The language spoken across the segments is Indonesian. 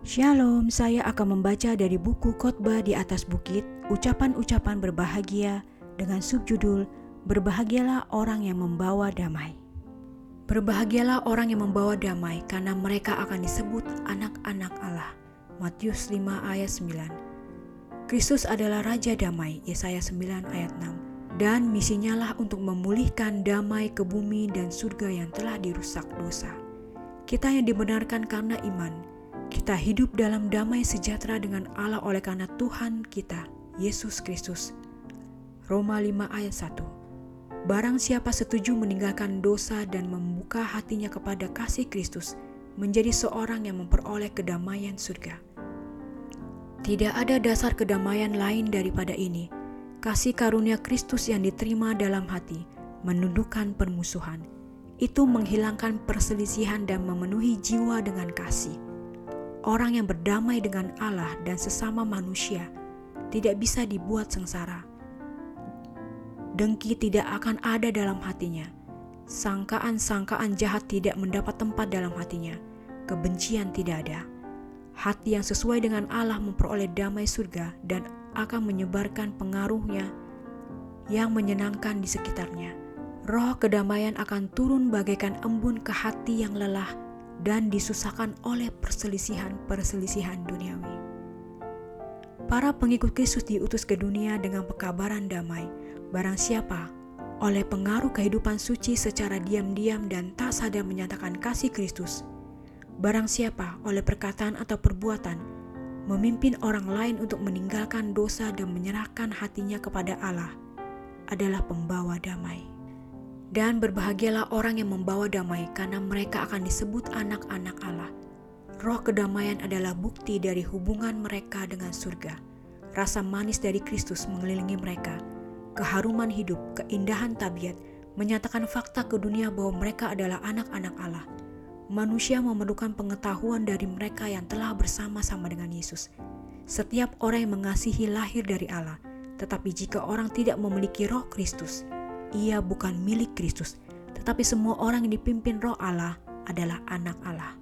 Shalom, saya akan membaca dari buku Khotbah di atas bukit, ucapan-ucapan berbahagia dengan subjudul Berbahagialah orang yang membawa damai. Berbahagialah orang yang membawa damai karena mereka akan disebut anak-anak Allah. Matius 5 ayat 9. Kristus adalah Raja Damai, Yesaya 9 ayat 6. Dan misinya lah untuk memulihkan damai ke bumi dan surga yang telah dirusak dosa. Kita yang dibenarkan karena iman, kita hidup dalam damai sejahtera dengan Allah oleh karena Tuhan kita, Yesus Kristus. Roma 5 ayat 1 Barang siapa setuju meninggalkan dosa dan membuka hatinya kepada kasih Kristus, menjadi seorang yang memperoleh kedamaian surga. Tidak ada dasar kedamaian lain daripada ini. Kasih karunia Kristus yang diterima dalam hati menundukkan permusuhan. Itu menghilangkan perselisihan dan memenuhi jiwa dengan kasih. Orang yang berdamai dengan Allah dan sesama manusia tidak bisa dibuat sengsara. Dengki tidak akan ada dalam hatinya. Sangkaan-sangkaan jahat tidak mendapat tempat dalam hatinya. Kebencian tidak ada Hati yang sesuai dengan Allah memperoleh damai surga dan akan menyebarkan pengaruhnya yang menyenangkan di sekitarnya. Roh kedamaian akan turun bagaikan embun ke hati yang lelah dan disusahkan oleh perselisihan-perselisihan duniawi. Para pengikut Kristus diutus ke dunia dengan pekabaran damai. Barang siapa oleh pengaruh kehidupan suci secara diam-diam dan tak sadar menyatakan kasih Kristus, Barang siapa oleh perkataan atau perbuatan memimpin orang lain untuk meninggalkan dosa dan menyerahkan hatinya kepada Allah adalah pembawa damai. Dan berbahagialah orang yang membawa damai karena mereka akan disebut anak-anak Allah. Roh kedamaian adalah bukti dari hubungan mereka dengan surga. Rasa manis dari Kristus mengelilingi mereka. Keharuman hidup, keindahan tabiat, menyatakan fakta ke dunia bahwa mereka adalah anak-anak Allah manusia memerlukan pengetahuan dari mereka yang telah bersama-sama dengan Yesus. Setiap orang yang mengasihi lahir dari Allah, tetapi jika orang tidak memiliki roh Kristus, ia bukan milik Kristus, tetapi semua orang yang dipimpin roh Allah adalah anak Allah.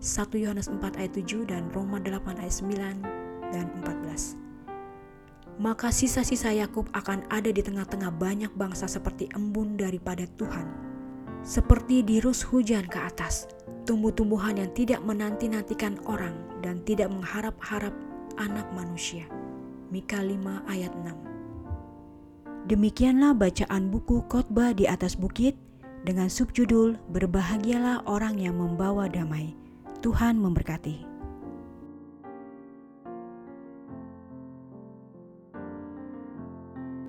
1 Yohanes 4 ayat 7 dan Roma 8 ayat 9 dan 14. Maka sisa-sisa Yakub akan ada di tengah-tengah banyak bangsa seperti embun daripada Tuhan. Seperti dirus hujan ke atas, tumbuh-tumbuhan yang tidak menanti-nantikan orang dan tidak mengharap-harap anak manusia. Mika 5 ayat 6 Demikianlah bacaan buku khotbah di atas bukit dengan subjudul Berbahagialah orang yang membawa damai. Tuhan memberkati.